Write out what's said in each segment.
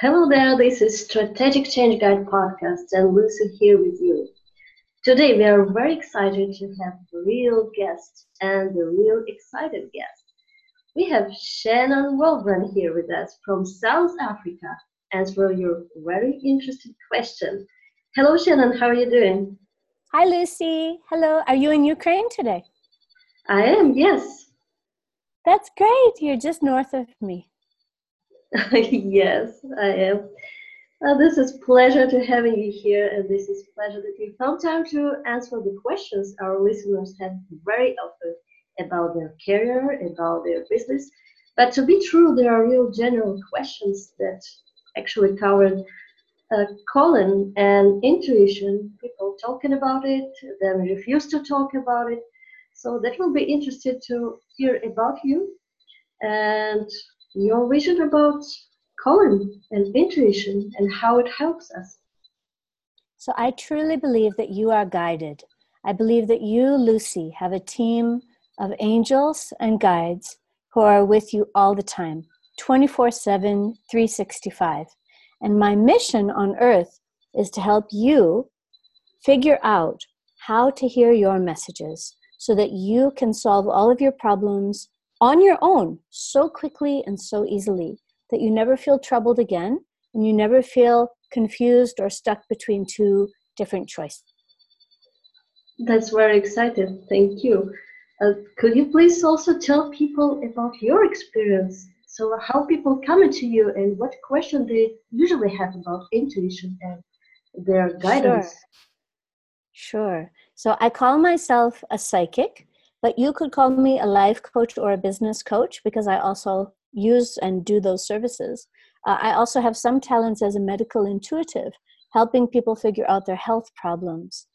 Hello there, this is Strategic Change Guide podcast and Lucy here with you. Today we are very excited to have a real guest and a real excited guest. We have Shannon Walbran here with us from South Africa answer your very interesting question. Hello Shannon, how are you doing? Hi Lucy. Hello. Are you in Ukraine today? I am, yes. That's great. You're just north of me. yes, I am. Uh, this is pleasure to having you here, and this is pleasure that you found time to answer the questions our listeners have very often about their career, about their business. But to be true, there are real general questions that actually covered uh, and intuition. People talking about it, then refuse to talk about it. So that will be interested to hear about you and your vision about calling and intuition and how it helps us. So I truly believe that you are guided. I believe that you, Lucy, have a team of angels and guides who are with you all the time, 24 7, 365. And my mission on earth is to help you figure out how to hear your messages so that you can solve all of your problems on your own so quickly and so easily that you never feel troubled again and you never feel confused or stuck between two different choices. That's very exciting. Thank you. Uh, could you please also tell people about your experience? So, how people come to you and what question they usually have about intuition and their guidance? Sure. sure. So, I call myself a psychic, but you could call me a life coach or a business coach because I also use and do those services. Uh, I also have some talents as a medical intuitive, helping people figure out their health problems.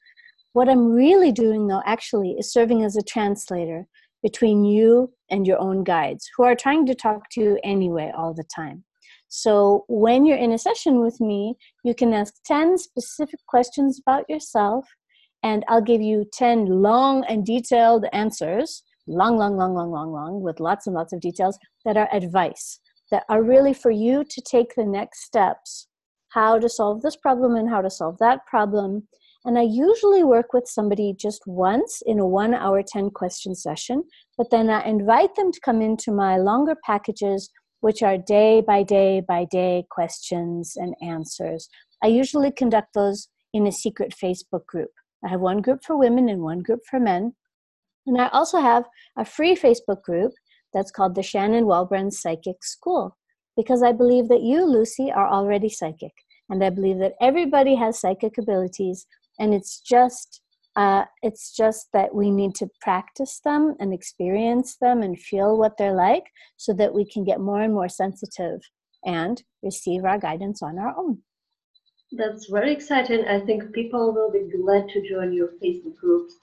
What I'm really doing, though, actually, is serving as a translator between you and your own guides who are trying to talk to you anyway all the time. So, when you're in a session with me, you can ask 10 specific questions about yourself, and I'll give you 10 long and detailed answers long, long, long, long, long, long, with lots and lots of details that are advice that are really for you to take the next steps how to solve this problem and how to solve that problem and I usually work with somebody just once in a one hour 10 question session, but then I invite them to come into my longer packages, which are day by day by day questions and answers. I usually conduct those in a secret Facebook group. I have one group for women and one group for men. And I also have a free Facebook group that's called the Shannon Walbran Psychic School because I believe that you, Lucy, are already psychic. And I believe that everybody has psychic abilities and it's just uh, it's just that we need to practice them and experience them and feel what they're like so that we can get more and more sensitive and receive our guidance on our own. That's very exciting. I think people will be glad to join your Facebook groups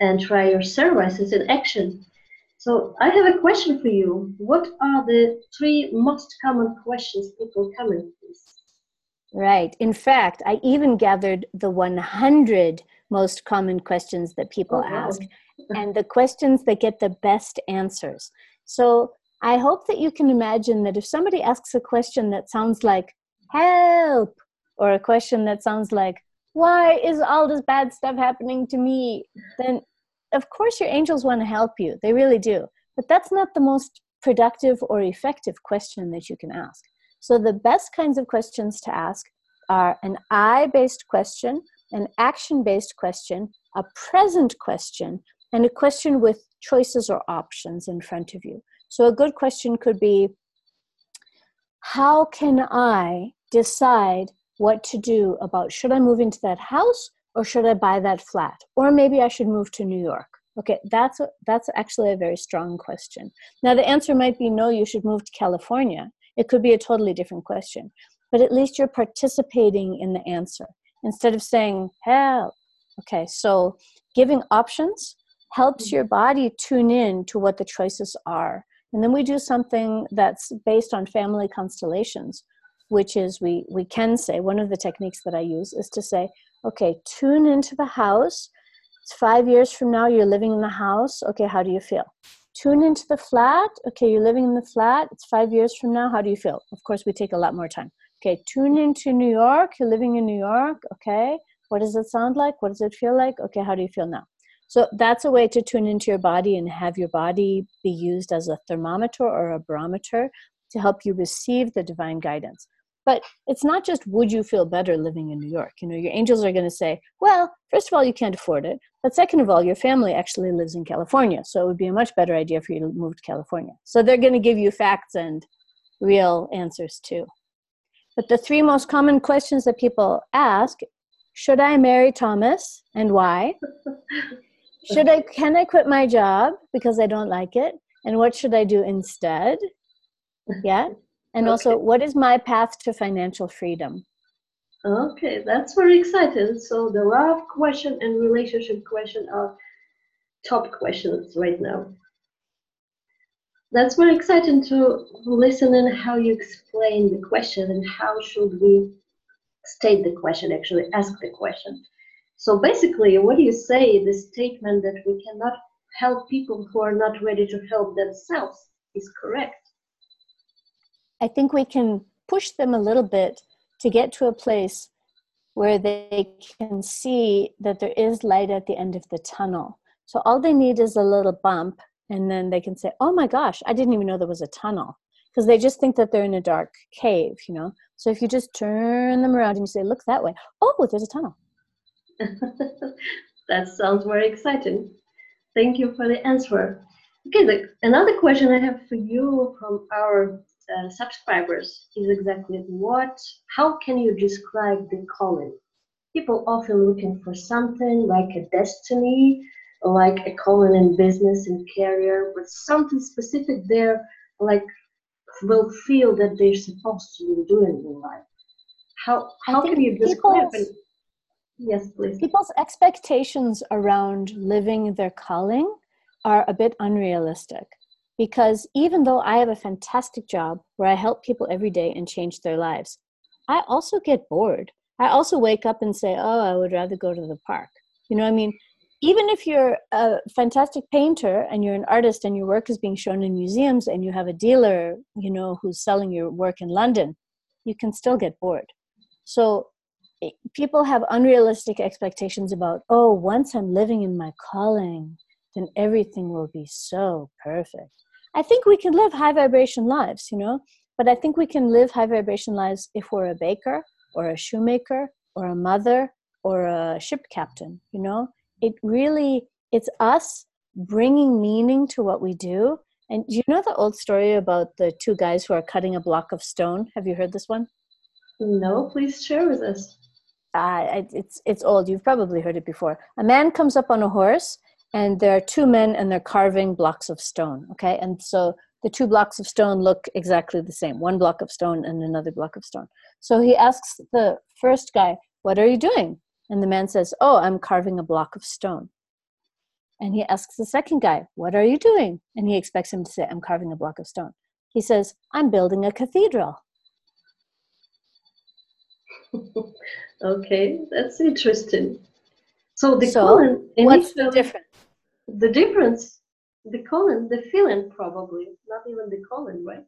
and try your services in action. So I have a question for you. What are the three most common questions people come in with? Right. In fact, I even gathered the 100 most common questions that people oh, wow. ask and the questions that get the best answers. So I hope that you can imagine that if somebody asks a question that sounds like, help, or a question that sounds like, why is all this bad stuff happening to me? Then, of course, your angels want to help you. They really do. But that's not the most productive or effective question that you can ask. So, the best kinds of questions to ask are an I based question, an action based question, a present question, and a question with choices or options in front of you. So, a good question could be How can I decide what to do about should I move into that house or should I buy that flat? Or maybe I should move to New York. Okay, that's a, that's actually a very strong question. Now the answer might be no, you should move to California. It could be a totally different question, but at least you're participating in the answer instead of saying, help. Okay, so giving options helps your body tune in to what the choices are. And then we do something that's based on family constellations, which is we, we can say, one of the techniques that I use is to say, okay, tune into the house. It's five years from now, you're living in the house. Okay, how do you feel? tune into the flat. Okay, you're living in the flat. It's five years from now. How do you feel? Of course, we take a lot more time. Okay, tune into New York. You're living in New York. Okay, what does it sound like? What does it feel like? Okay, how do you feel now? So that's a way to tune into your body and have your body be used as a thermometer or a barometer to help you receive the divine guidance. But it's not just would you feel better living in New York? You know, your angels are going to say, well, first of all, you can't afford it. But second of all, your family actually lives in California. So it would be a much better idea for you to move to California. So they're going to give you facts and real answers too. But the three most common questions that people ask should I marry Thomas and why? should I can I quit my job because I don't like it? And what should I do instead? Yeah. And okay. also, what is my path to financial freedom? Okay, that's very exciting. So the love question and relationship question are top questions right now. That's very exciting to listen and how you explain the question and how should we state the question, actually ask the question. So basically, what do you say the statement that we cannot help people who are not ready to help themselves is correct? I think we can push them a little bit to get to a place where they can see that there is light at the end of the tunnel. So all they need is a little bump, and then they can say, Oh my gosh, I didn't even know there was a tunnel. Because they just think that they're in a dark cave, you know? So if you just turn them around and you say, Look that way, oh, there's a tunnel. that sounds very exciting. Thank you for the answer. Okay, the, another question I have for you from our uh, subscribers is exactly what, how can you describe the calling? People often looking for something like a destiny, like a calling in business and career, but something specific there, like will feel that they're supposed to be doing in life. How how can you describe it? Yes, please. People's expectations around living their calling are a bit unrealistic because even though I have a fantastic job where I help people every day and change their lives, I also get bored. I also wake up and say, Oh, I would rather go to the park. You know, I mean, even if you're a fantastic painter and you're an artist and your work is being shown in museums and you have a dealer, you know, who's selling your work in London, you can still get bored. So people have unrealistic expectations about oh once i'm living in my calling then everything will be so perfect i think we can live high vibration lives you know? But i think we can live high vibration lives if we're a baker or a shoemaker or a mother or a ship captain you know? It really it's us bringing meaning to what we do. And you know the old story about the two guys who are cutting a block of stone? Have you heard this one? No please share with us. Uh, it's it's old. You've probably heard it before. A man comes up on a horse, and there are two men, and they're carving blocks of stone. Okay, and so the two blocks of stone look exactly the same. One block of stone and another block of stone. So he asks the first guy, "What are you doing?" And the man says, "Oh, I'm carving a block of stone." And he asks the second guy, "What are you doing?" And he expects him to say, "I'm carving a block of stone." He says, "I'm building a cathedral." okay, that's interesting. So the so colon. What's the difference? The difference, the colon, the feeling probably, not even the colon, right?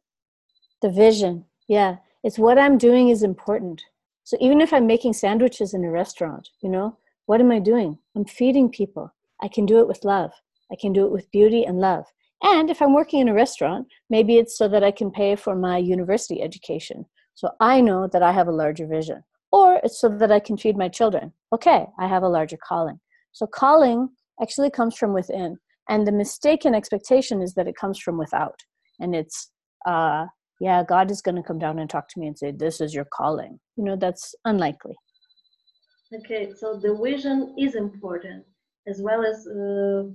The vision, yeah. It's what I'm doing is important. So even if I'm making sandwiches in a restaurant, you know, what am I doing? I'm feeding people. I can do it with love. I can do it with beauty and love. And if I'm working in a restaurant, maybe it's so that I can pay for my university education. So I know that I have a larger vision or it's so that I can feed my children. Okay, I have a larger calling. So calling actually comes from within. And the mistaken expectation is that it comes from without. And it's, uh, yeah, God is going to come down and talk to me and say, This is your calling. You know, that's unlikely. Okay, so the vision is important as well as uh,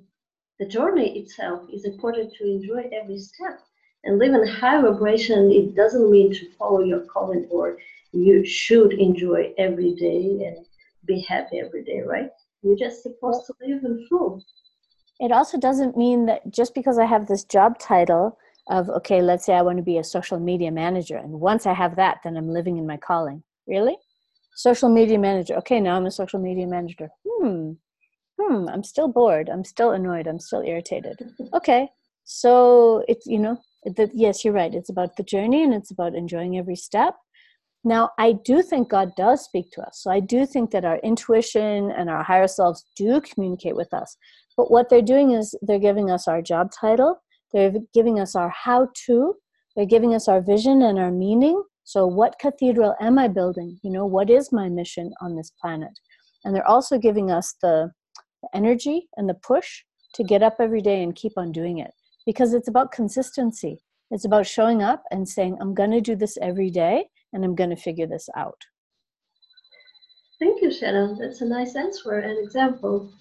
the journey itself is important to enjoy every step. And live in high vibration, it doesn't mean to follow your calling or you should enjoy every day and be happy every day, right? You're just supposed to live in full. It also doesn't mean that just because I have this job title of, okay, let's say I want to be a social media manager, and once I have that, then I'm living in my calling. Really? Social media manager. Okay, now I'm a social media manager. Hmm. Hmm, I'm still bored. I'm still annoyed. I'm still irritated. Okay, So it's, you know, that yes, you're right. It's about the journey and it's about enjoying every step. Now, I do think God does speak to us. So I do think that our intuition and our higher selves do communicate with us. But what they're doing is they're giving us our job title, they're giving us our how to, they're giving us our vision and our meaning. So, what cathedral am I building? You know, what is my mission on this planet? And they're also giving us the energy and the push to get up every day and keep on doing it because it's about consistency. It's about showing up and saying, I'm going to do this every day and I'm going to figure this out. Thank you, Shannon. That's a nice answer and example.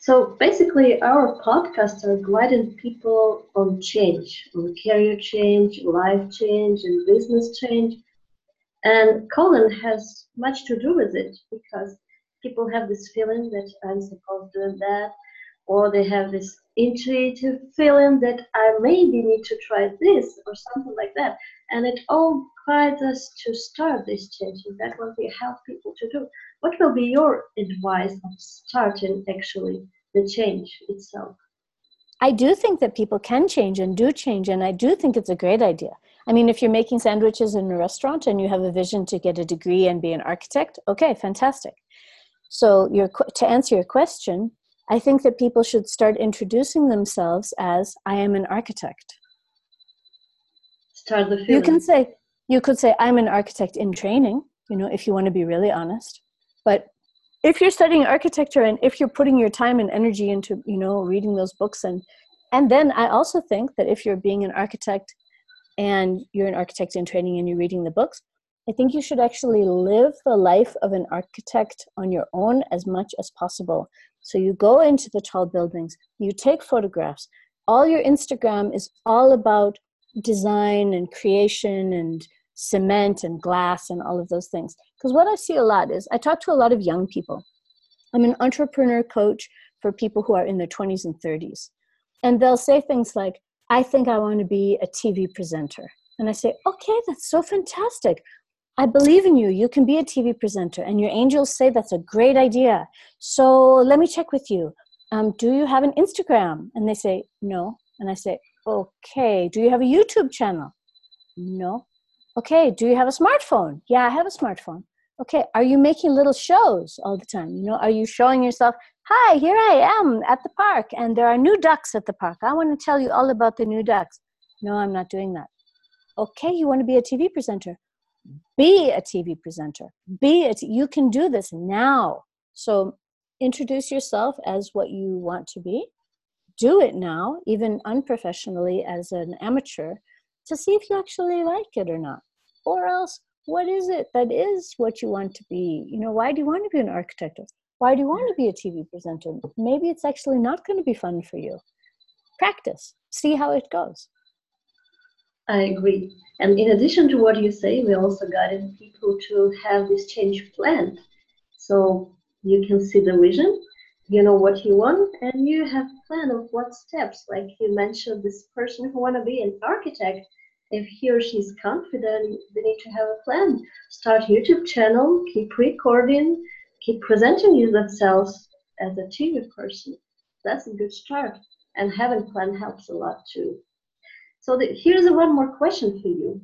So basically, our podcasts are guiding people on change, on career change, life change, and business change. And calling has much to do with it because people have this feeling that I'm supposed to do that, or they have this intuitive feeling that I maybe need to try this or something like that. And it all guides us to start this change. And that what we help people to do. What will be your advice of starting actually the change itself? I do think that people can change and do change, and I do think it's a great idea. I mean, if you're making sandwiches in a restaurant and you have a vision to get a degree and be an architect, okay, fantastic. So, your, to answer your question, I think that people should start introducing themselves as I am an architect. Start the You can say you could say I'm an architect in training, you know, if you want to be really honest. But if you're studying architecture and if you're putting your time and energy into, you know, reading those books and and then I also think that if you're being an architect and you're an architect in training and you're reading the books, I think you should actually live the life of an architect on your own as much as possible. So you go into the tall buildings, you take photographs. All your Instagram is all about design and creation and cement and glass and all of those things. Because what I see a lot is I talk to a lot of young people. I'm an entrepreneur coach for people who are in their 20s and 30s. And they'll say things like, I think I want to be a TV presenter. And I say, okay, that's so fantastic. I believe in you. You can be a TV presenter. And your angels say that's a great idea. So let me check with you. Um, do you have an Instagram? And they say, no. And I say, okay. Do you have a YouTube channel? No. Okay. Do you have a smartphone? Yeah, I have a smartphone. Okay. Are you making little shows all the time? You know, are you showing yourself, hi, here I am at the park and there are new ducks at the park. I want to tell you all about the new ducks. No, I'm not doing that. Okay. You want to be a TV presenter? be a TV presenter. Be it. You can do this now. So introduce yourself as what you want to be. Do it now, even unprofessionally as an amateur, to see if you actually like it or not. Or else, what is it that is what you want to be? You know, why do you want to be an architect? Why do you want to be a TV presenter? Maybe it's actually not going to be fun for you. Practice, see how it goes. I agree. And in addition to what you say, we also guided people to have this change planned. So you can see the vision, you know what you want, and you have plan of what steps. Like you mentioned, this person who want to be an architect, if he or she is confident, they need to have a plan. Start YouTube channel, keep recording, keep presenting themselves as a TV person. That's a good start. And having plan helps a lot too. So the, here's a one more question for you.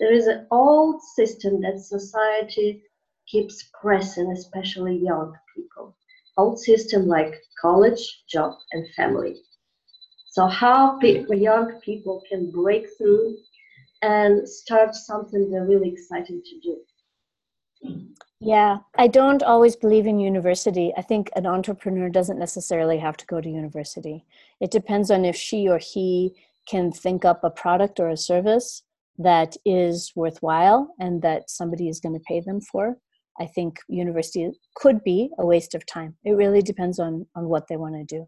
There is an old system that society keeps pressing, especially young people. Old system like college, job, and family. So how people, young people can break through and start something they're really excited to do. Yeah, I don't always believe in university. I think an entrepreneur doesn't necessarily have to go to university. It depends on if she or he can think up a product or a service that is worthwhile and that somebody is going to pay them for i think university could be a waste of time. It really depends on on what they want to do.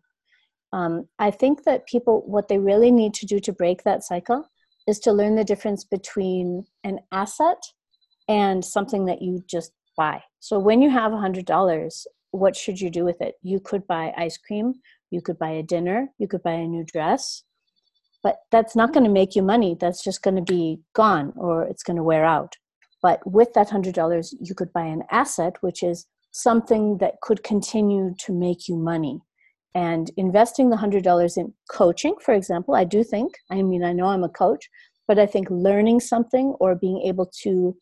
Um, i think that people what they really need to do to break that cycle is to learn the difference between an asset and something that you just buy. So when you have a hundred dollars what should you do with it? You could buy ice cream you could buy a dinner you could buy a new dress but that's not going to make you money that's just going to be gone or it's going to wear out but with that $100 you could buy an asset which is something that could continue to make you money and investing the $100 in coaching, for example, I do think, I mean, I know I'm a coach, but I think learning something or being able to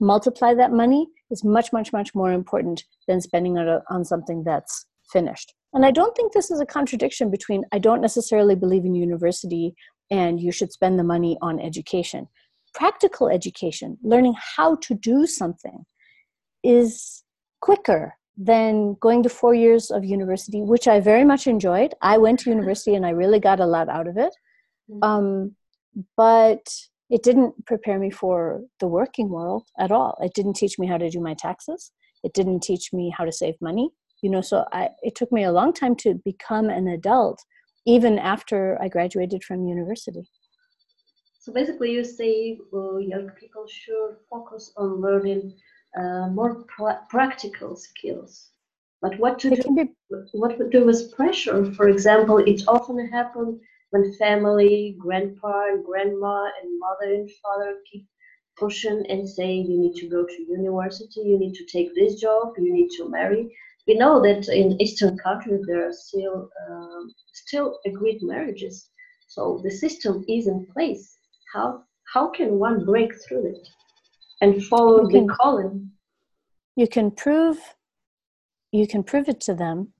multiply that money is much, much, much more important than spending it on something that's finished. And I don't think this is a contradiction between I don't necessarily believe in university and you should spend the money on education. Practical education, learning how to do something, is quicker than going to four years of university, which I very much enjoyed. I went to university and I really got a lot out of it. Mm-hmm. Um, but it didn't prepare me for the working world at all. It didn't teach me how to do my taxes. It didn't teach me how to save money. You know, so I, it took me a long time to become an adult, even after I graduated from university. So basically, you say well, young people should focus on learning uh, more pr- practical skills. But what to do? Be- what to do with pressure? For example, it often happens when family, grandpa and grandma, and mother and father keep pushing and saying you need to go to university, you need to take this job, you need to marry. We know that in Eastern countries there are still um, still agreed marriages, so the system is in place. How how can one break through it? and follow you can, the calling? You can prove you can prove it to them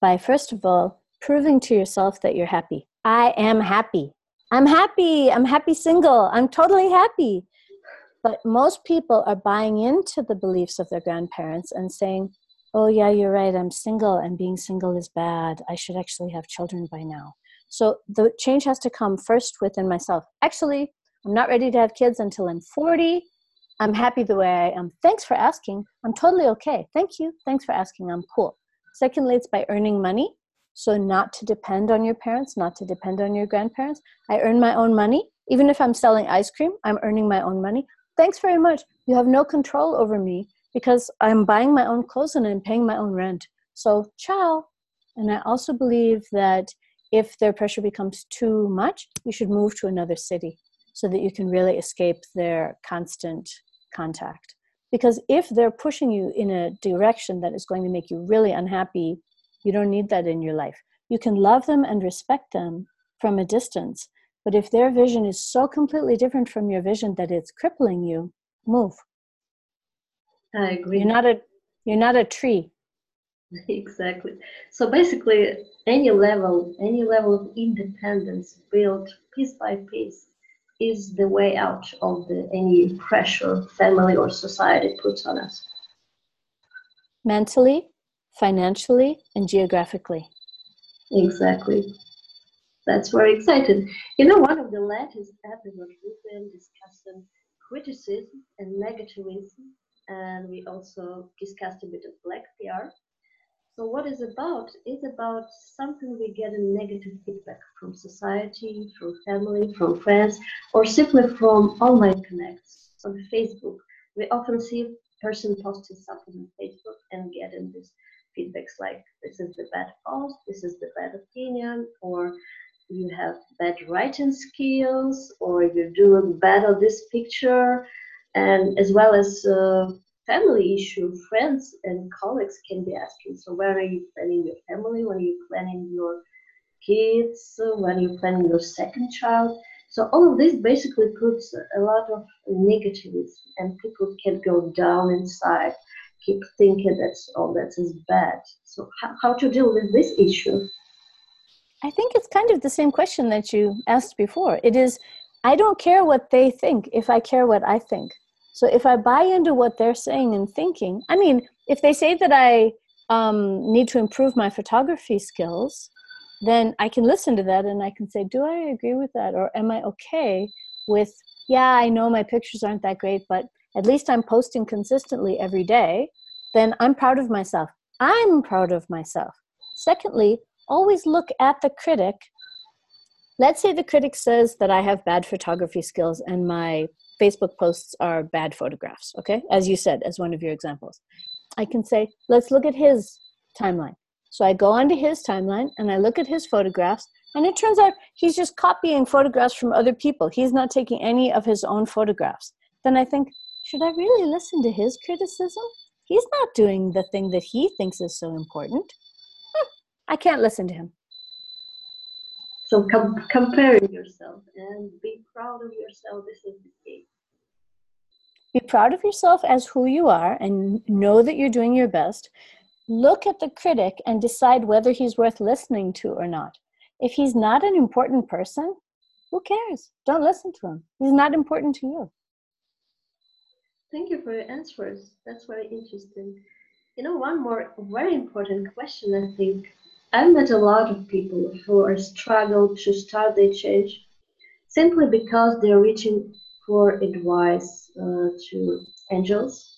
by first of all proving to yourself that you're happy. I am happy. I'm happy. I'm happy single. I'm totally happy. But most people are buying into the beliefs of their grandparents and saying oh yeah you're right. I'm single and being single is bad. I should actually have children by now so the change has to come first within myself actually i'm not ready to have kids until i'm 40 I'm happy the way I am. Thanks for asking. I'm totally okay. Thank you. Thanks for asking. I'm cool. Secondly, it's by earning money. So, not to depend on your parents, not to depend on your grandparents. I earn my own money. Even if I'm selling ice cream, I'm earning my own money. Thanks very much. You have no control over me because I'm buying my own clothes and I'm paying my own rent. So, ciao. And I also believe that if their pressure becomes too much, you should move to another city so that you can really escape their constant contact. Because if they're pushing you in a direction that is going to make you really unhappy, you don't need that in your life. You can love them and respect them from a distance. But if their vision is so completely different from your vision that it's crippling you, move. I agree. You're not a you're not a tree. Exactly. So basically any level, any level of independence built piece by piece is the way out of the, any pressure family or society puts on us. Mentally, financially, and geographically. Exactly. That's very exciting. You know, one of the latest episodes we've been discussing criticism and negativism, and we also discussed a bit of black PR. So what is about is about something we get a negative feedback from society, from family, from friends, or simply from online connects on Facebook. We often see a person posting something on Facebook and getting these feedbacks like this is the bad post, this is the bad opinion, or you have bad writing skills, or you're doing bad on this picture, and as well as uh, family issue, friends and colleagues can be asking. So when are you planning your family? When are you planning your kids? When are you planning your second child? So all of this basically puts a lot of negativism, and people can go down inside, keep thinking that all that is bad. So how, how to deal with this issue? I think it's kind of the same question that you asked before. It is, I don't care what they think if I care what I think. So if I buy into what they're saying and thinking, I mean, if they say that I um, need to improve my photography skills, then I can listen to that and I can say, do I agree with that? Or am I okay with, yeah, I know my pictures aren't that great, but at least I'm posting consistently every day, then I'm proud of myself. I'm proud of myself. Secondly, always look at the critic. Let's say the critic says that I have bad photography skills and my Facebook posts are bad photographs, okay? As you said, as one of your examples. I can say, let's look at his timeline. So I go onto his timeline and I look at his photographs, and it turns out he's just copying photographs from other people. He's not taking any of his own photographs. Then I think, should I really listen to his criticism? He's not doing the thing that he thinks is so important. Hmm, I can't listen to him. So com- comparing yourself and be proud of yourself. This is the key. Be proud of yourself as who you are and know that you're doing your best. Look at the critic and decide whether he's worth listening to or not. If he's not an important person, who cares? Don't listen to him. He's not important to you. Thank you for your answers. That's very interesting. You know, one more very important question, I think. I've met a lot of people who are struggle to start their change simply because they're reaching for advice uh, to angels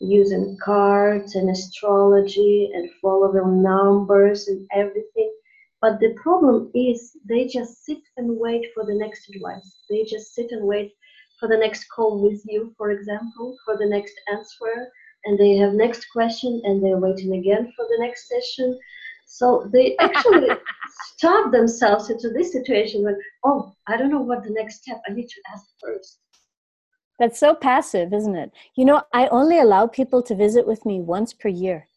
using cards and astrology and following numbers and everything. But the problem is they just sit and wait for the next advice. They just sit and wait for the next call with you, for example, for the next answer, and they have next question and they're waiting again for the next session. So they actually start themselves into this situation when, oh, I don't know what the next step, I need to ask first. That's so passive, isn't it? You know, I only allow people to visit with me once per year.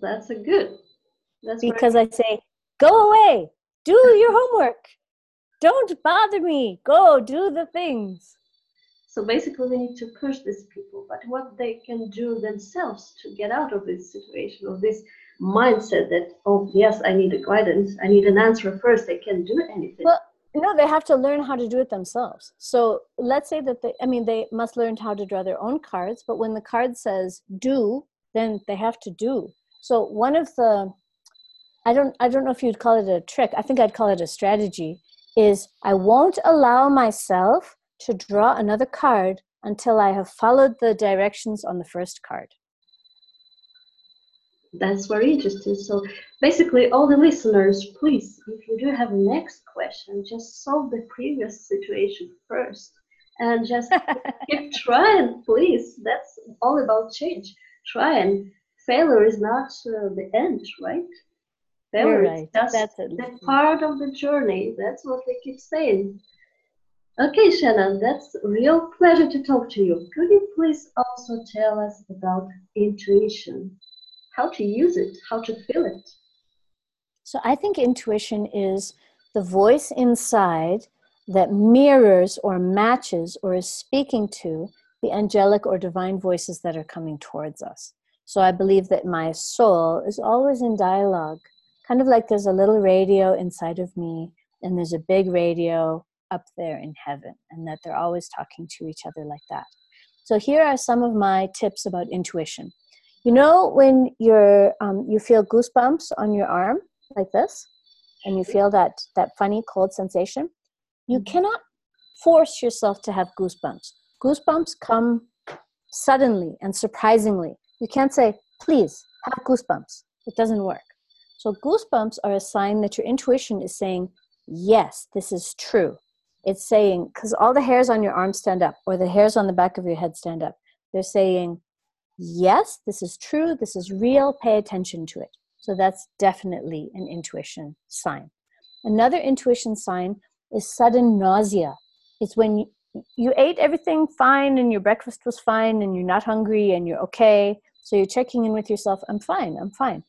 That's a good. That's because I say, go away, do your homework. Don't bother me. Go do the things. So basically, we need to push these people, but what they can do themselves to get out of this situation, or this mindset that, oh, yes, I need a guidance, I need an answer first, they can't do anything. Well, no, they have to learn how to do it themselves. So let's say that they, I mean, they must learn how to draw their own cards, but when the card says do, then they have to do. So one of the, I don't, I don't know if you'd call it a trick. I think I'd call it a strategy. Is I won't allow myself to draw another card until I have followed the directions on the first card that's very interesting. So basically, all the listeners, please, if you do have next question, just solve the previous situation first, and just keep trying, please. That's all about change. Try and failure is not uh, the end, right? Failure right. is just that's the part of the journey. That's what they keep saying. Okay, Shannon, that's a real pleasure to talk to you. Could you please also tell us about intuition? How to use it, how to feel it. So I think intuition is the voice inside that mirrors or matches or is speaking to the angelic or divine voices that are coming towards us. So I believe that my soul is always in dialogue, kind of like there's a little radio inside of me and there's a big radio up there in heaven, and that they're always talking to each other like that. So here are some of my tips about intuition. You know when you're um, you feel goosebumps on your arm like this, and you feel that that funny cold sensation. You mm-hmm. cannot force yourself to have goosebumps. Goosebumps come suddenly and surprisingly. You can't say, "Please have goosebumps." It doesn't work. So goosebumps are a sign that your intuition is saying, "Yes, this is true." It's saying because all the hairs on your arm stand up, or the hairs on the back of your head stand up. They're saying, yes, this is true, this is real, pay attention to it. So that's definitely an intuition sign. Another intuition sign is sudden nausea. It's when you, you ate everything fine and your breakfast was fine and you're not hungry and you're okay. So you're checking in with yourself, I'm fine, I'm fine.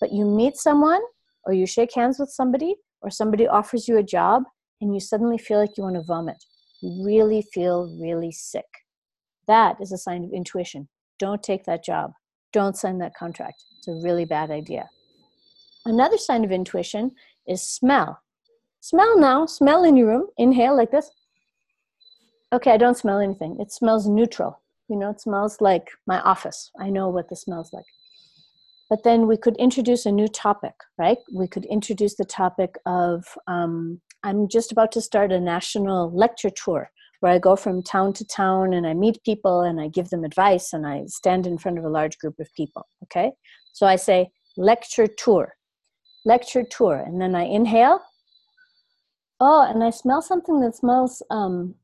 But you meet someone or you shake hands with somebody or somebody offers you a job and you suddenly feel like you want to vomit. You really feel really sick. That is a sign of intuition don't take that job. Don't sign that contract. It's a really bad idea. Another sign of intuition is smell. Smell now, smell in your room. Inhale like this. Okay, I don't smell anything. It smells neutral. You know, it smells like my office. I know what this smells like. But then we could introduce a new topic, right? We could introduce the topic of um, I'm just about to start a national lecture tour where I go from town to town and I meet people and I give them advice and I stand in front of a large group of people. Okay? So I say lecture tour, lecture tour, and then I inhale. Oh, and I smell something that smells um,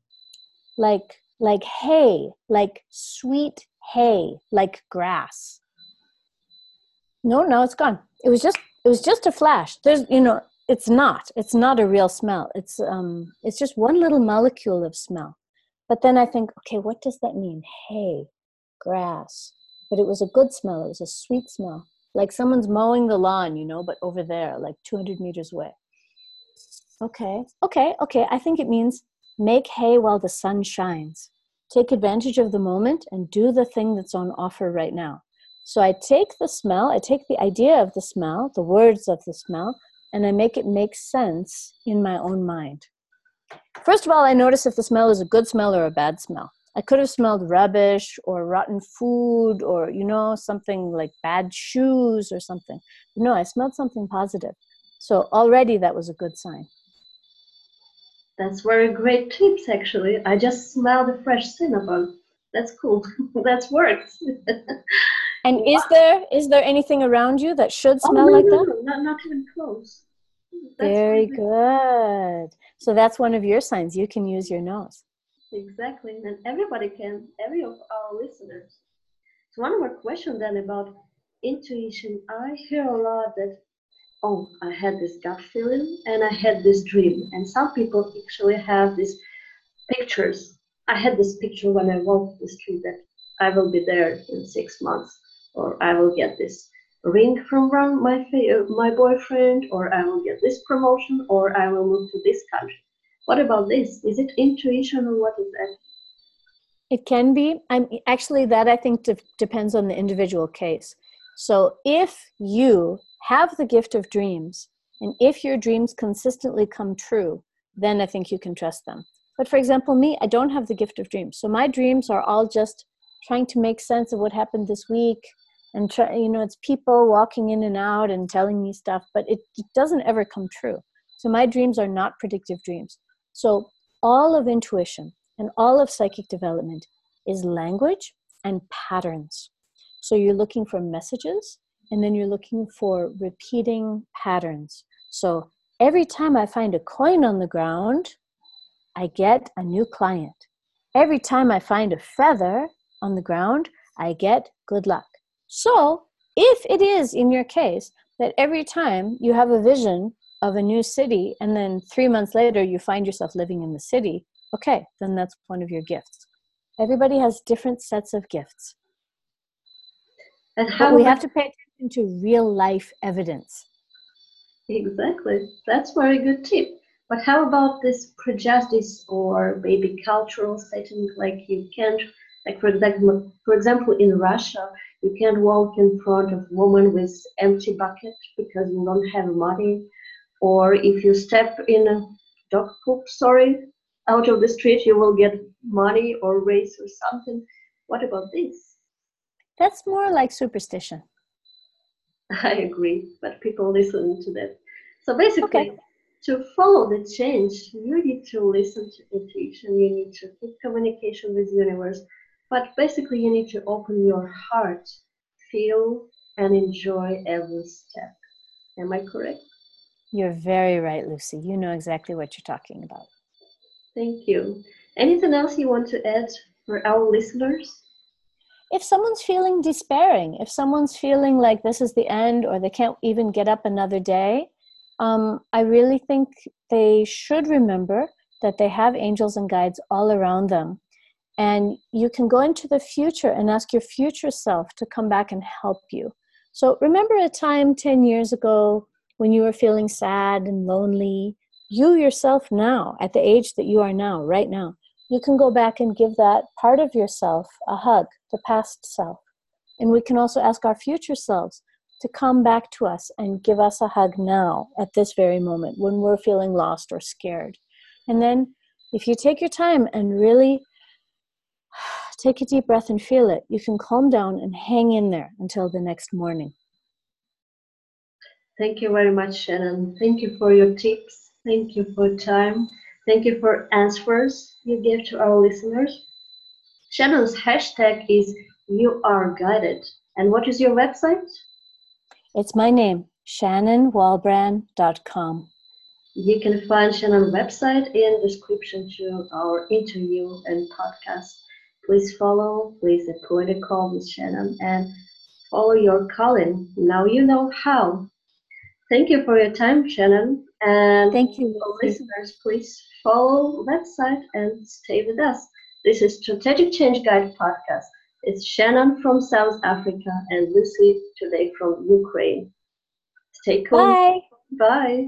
like like hay, like sweet hay, like grass. No, no, it's gone. It was just it was just a flash. There's you know it's not it's not a real smell it's um it's just one little molecule of smell but then i think okay what does that mean hay grass but it was a good smell it was a sweet smell like someone's mowing the lawn, you know, but over there, like 200 meters away. Okay, okay, okay. I think it means make hay while the sun shines. Take advantage of the moment and do the thing that's on offer right now. So I take the smell, I take the idea of the smell, the words of the smell, and I make it make sense in my own mind. First of all, I notice if the smell is a good smell or a bad smell. I could have smelled rubbish or rotten food or, you know, something like bad shoes or something. No, I smelled something positive. So already that was a good sign. That's very great tips, actually. I just smelled the fresh cinnamon. That's cool. That's worked. and is there is there anything around you that should oh, smell oh, no, like no, that? No, not, not even close. That's Very good. So that's one of your signs. You can use your nose. Exactly, and everybody can. Every of our listeners. So one more question then about intuition. I hear a lot that oh, I had this gut feeling and I had this dream. And some people actually have these pictures. I had this picture when I walked the street that I will be there in six months, or I will get this ring from my my boyfriend, or I will get this promotion, or I will move to this country. What about this? Is it intuition, or what is that? It can be. I'm actually that I think de- depends on the individual case. So if you have the gift of dreams, and if your dreams consistently come true, then I think you can trust them. But for example, me, I don't have the gift of dreams. So my dreams are all just trying to make sense of what happened this week. And try, you know, it's people walking in and out and telling me stuff, but it, it doesn't ever come true. So my dreams are not predictive dreams. So all of intuition and all of psychic development is language and patterns. So you're looking for messages and then you're looking for repeating patterns. So every time I find a coin on the ground, I get a new client. Every time I find a feather on the ground, I get good luck. So, if it is in your case that every time you have a vision of a new city and then three months later you find yourself living in the city, okay, then that's one of your gifts. Everybody has different sets of gifts. And how but we have to pay attention to real life evidence. Exactly. That's very good tip. But how about this prejudice or maybe cultural setting? Like you can't, like for example, for example, in Russia, you can't walk in front of a woman with empty bucket because you don't have money. Or if you step in a dog poop, sorry, out of the street, you will get money or race or something. What about this? That's more like superstition. I agree, but people listen to that. So basically, okay. to follow the change, you need to listen to intuition. You need to keep communication with the universe, but basically, you need to open your heart, feel, and enjoy every step. Am I correct? You're very right, Lucy. You know exactly what you're talking about. Thank you. Anything else you want to add for our listeners? if someone's feeling despairing, if someone's feeling like this is the end or they can't even get up another day, um, I really think they should remember that they have angels and guides all around them. And you can go into the future and ask your future self to come back and help you. So remember a time 10 years ago when you were feeling sad and lonely. You yourself now, at the age that you are now, right now, you can go back and give that part of yourself a hug, the past self. And we can also ask our future selves to come back to us and give us a hug now at this very moment when we're feeling lost or scared. And then if you take your time and really take a deep breath and feel it, you can calm down and hang in there until the next morning. Thank you very much, Shannon. Thank you for your tips. Thank you for time. Thank you for answers you give to our listeners. Shannon's hashtag is you are guided. And what is your website? It's my name, shannonwalbran.com. You can find Shannon's website in description to our interview and podcast. Please follow, please appoint a call with Shannon and follow your calling. Now you know how. Thank you for your time, Shannon. And thank you, listeners. Please follow website and stay with us. This is Strategic Change Guide podcast. It's Shannon from South Africa and Lucy today from Ukraine. Stay cool. Bye. Bye.